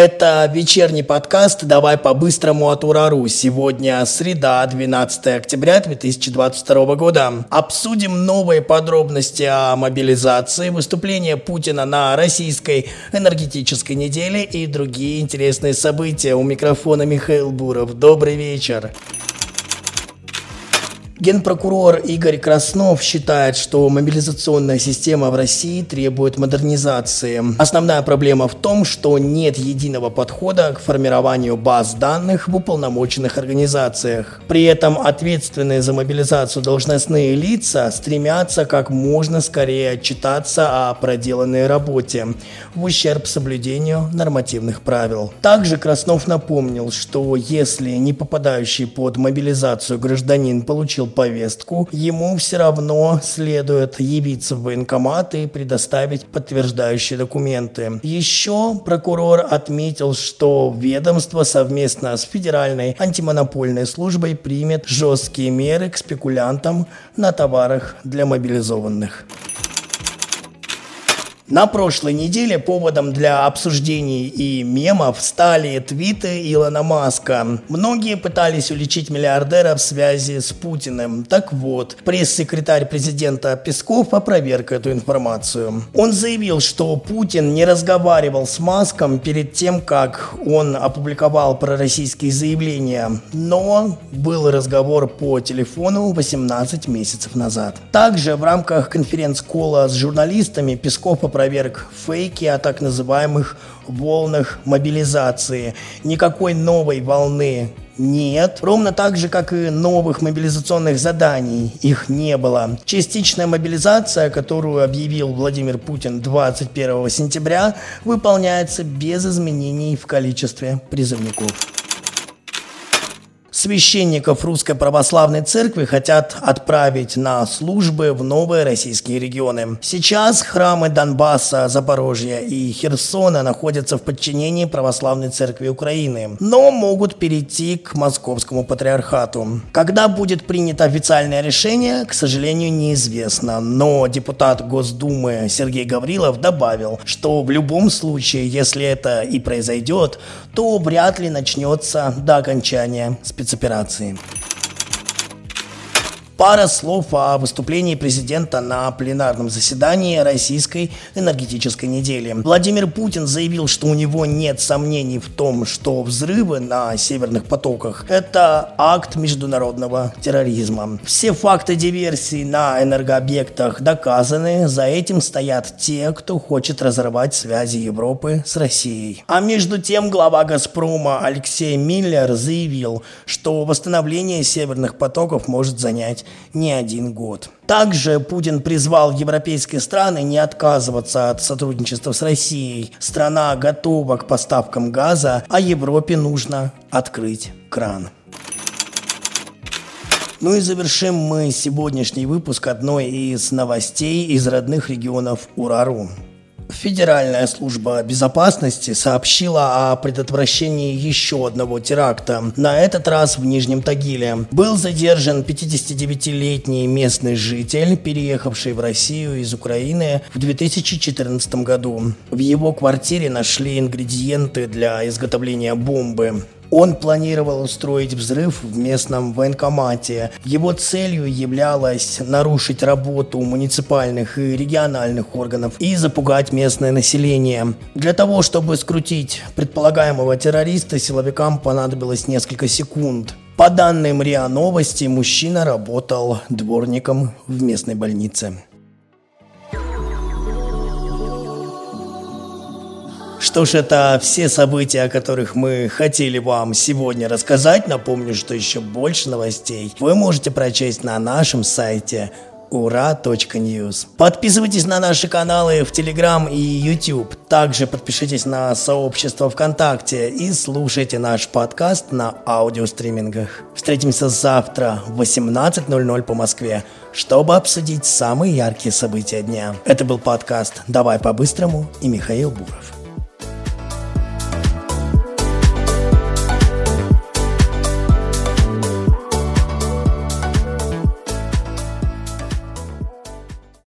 Это вечерний подкаст «Давай по-быстрому от Урару». Сегодня среда, 12 октября 2022 года. Обсудим новые подробности о мобилизации, выступление Путина на российской энергетической неделе и другие интересные события. У микрофона Михаил Буров. Добрый вечер. Генпрокурор Игорь Краснов считает, что мобилизационная система в России требует модернизации. Основная проблема в том, что нет единого подхода к формированию баз данных в уполномоченных организациях. При этом ответственные за мобилизацию должностные лица стремятся как можно скорее отчитаться о проделанной работе в ущерб соблюдению нормативных правил. Также Краснов напомнил, что если не попадающий под мобилизацию гражданин получил повестку, ему все равно следует явиться в военкомат и предоставить подтверждающие документы. Еще прокурор отметил, что ведомство совместно с Федеральной антимонопольной службой примет жесткие меры к спекулянтам на товарах для мобилизованных. На прошлой неделе поводом для обсуждений и мемов стали твиты Илона Маска. Многие пытались уличить миллиардера в связи с Путиным. Так вот, пресс-секретарь президента Песков опроверг эту информацию. Он заявил, что Путин не разговаривал с Маском перед тем, как он опубликовал пророссийские заявления, но был разговор по телефону 18 месяцев назад. Также в рамках конференц-кола с журналистами Песков опроверг опроверг фейки о так называемых волнах мобилизации. Никакой новой волны нет, ровно так же, как и новых мобилизационных заданий, их не было. Частичная мобилизация, которую объявил Владимир Путин 21 сентября, выполняется без изменений в количестве призывников священников Русской Православной Церкви хотят отправить на службы в новые российские регионы. Сейчас храмы Донбасса, Запорожья и Херсона находятся в подчинении Православной Церкви Украины, но могут перейти к Московскому Патриархату. Когда будет принято официальное решение, к сожалению, неизвестно, но депутат Госдумы Сергей Гаврилов добавил, что в любом случае, если это и произойдет, то вряд ли начнется до окончания специального спецоперации. Пара слов о выступлении президента на пленарном заседании Российской энергетической недели. Владимир Путин заявил, что у него нет сомнений в том, что взрывы на северных потоках – это акт международного терроризма. Все факты диверсии на энергообъектах доказаны, за этим стоят те, кто хочет разорвать связи Европы с Россией. А между тем глава «Газпрома» Алексей Миллер заявил, что восстановление северных потоков может занять не один год. Также Путин призвал европейские страны не отказываться от сотрудничества с Россией. Страна готова к поставкам газа, а Европе нужно открыть кран. Ну и завершим мы сегодняшний выпуск одной из новостей из родных регионов Урару. Федеральная служба безопасности сообщила о предотвращении еще одного теракта, на этот раз в Нижнем Тагиле. Был задержан 59-летний местный житель, переехавший в Россию из Украины в 2014 году. В его квартире нашли ингредиенты для изготовления бомбы. Он планировал устроить взрыв в местном военкомате. Его целью являлось нарушить работу муниципальных и региональных органов и запугать местное население. Для того, чтобы скрутить предполагаемого террориста, силовикам понадобилось несколько секунд. По данным РИА Новости, мужчина работал дворником в местной больнице. Что ж, это все события, о которых мы хотели вам сегодня рассказать. Напомню, что еще больше новостей вы можете прочесть на нашем сайте ура.ньюз. Подписывайтесь на наши каналы в Телеграм и YouTube. Также подпишитесь на сообщество ВКонтакте и слушайте наш подкаст на аудиостримингах. Встретимся завтра в 18.00 по Москве, чтобы обсудить самые яркие события дня. Это был подкаст «Давай по-быстрому» и Михаил Буров.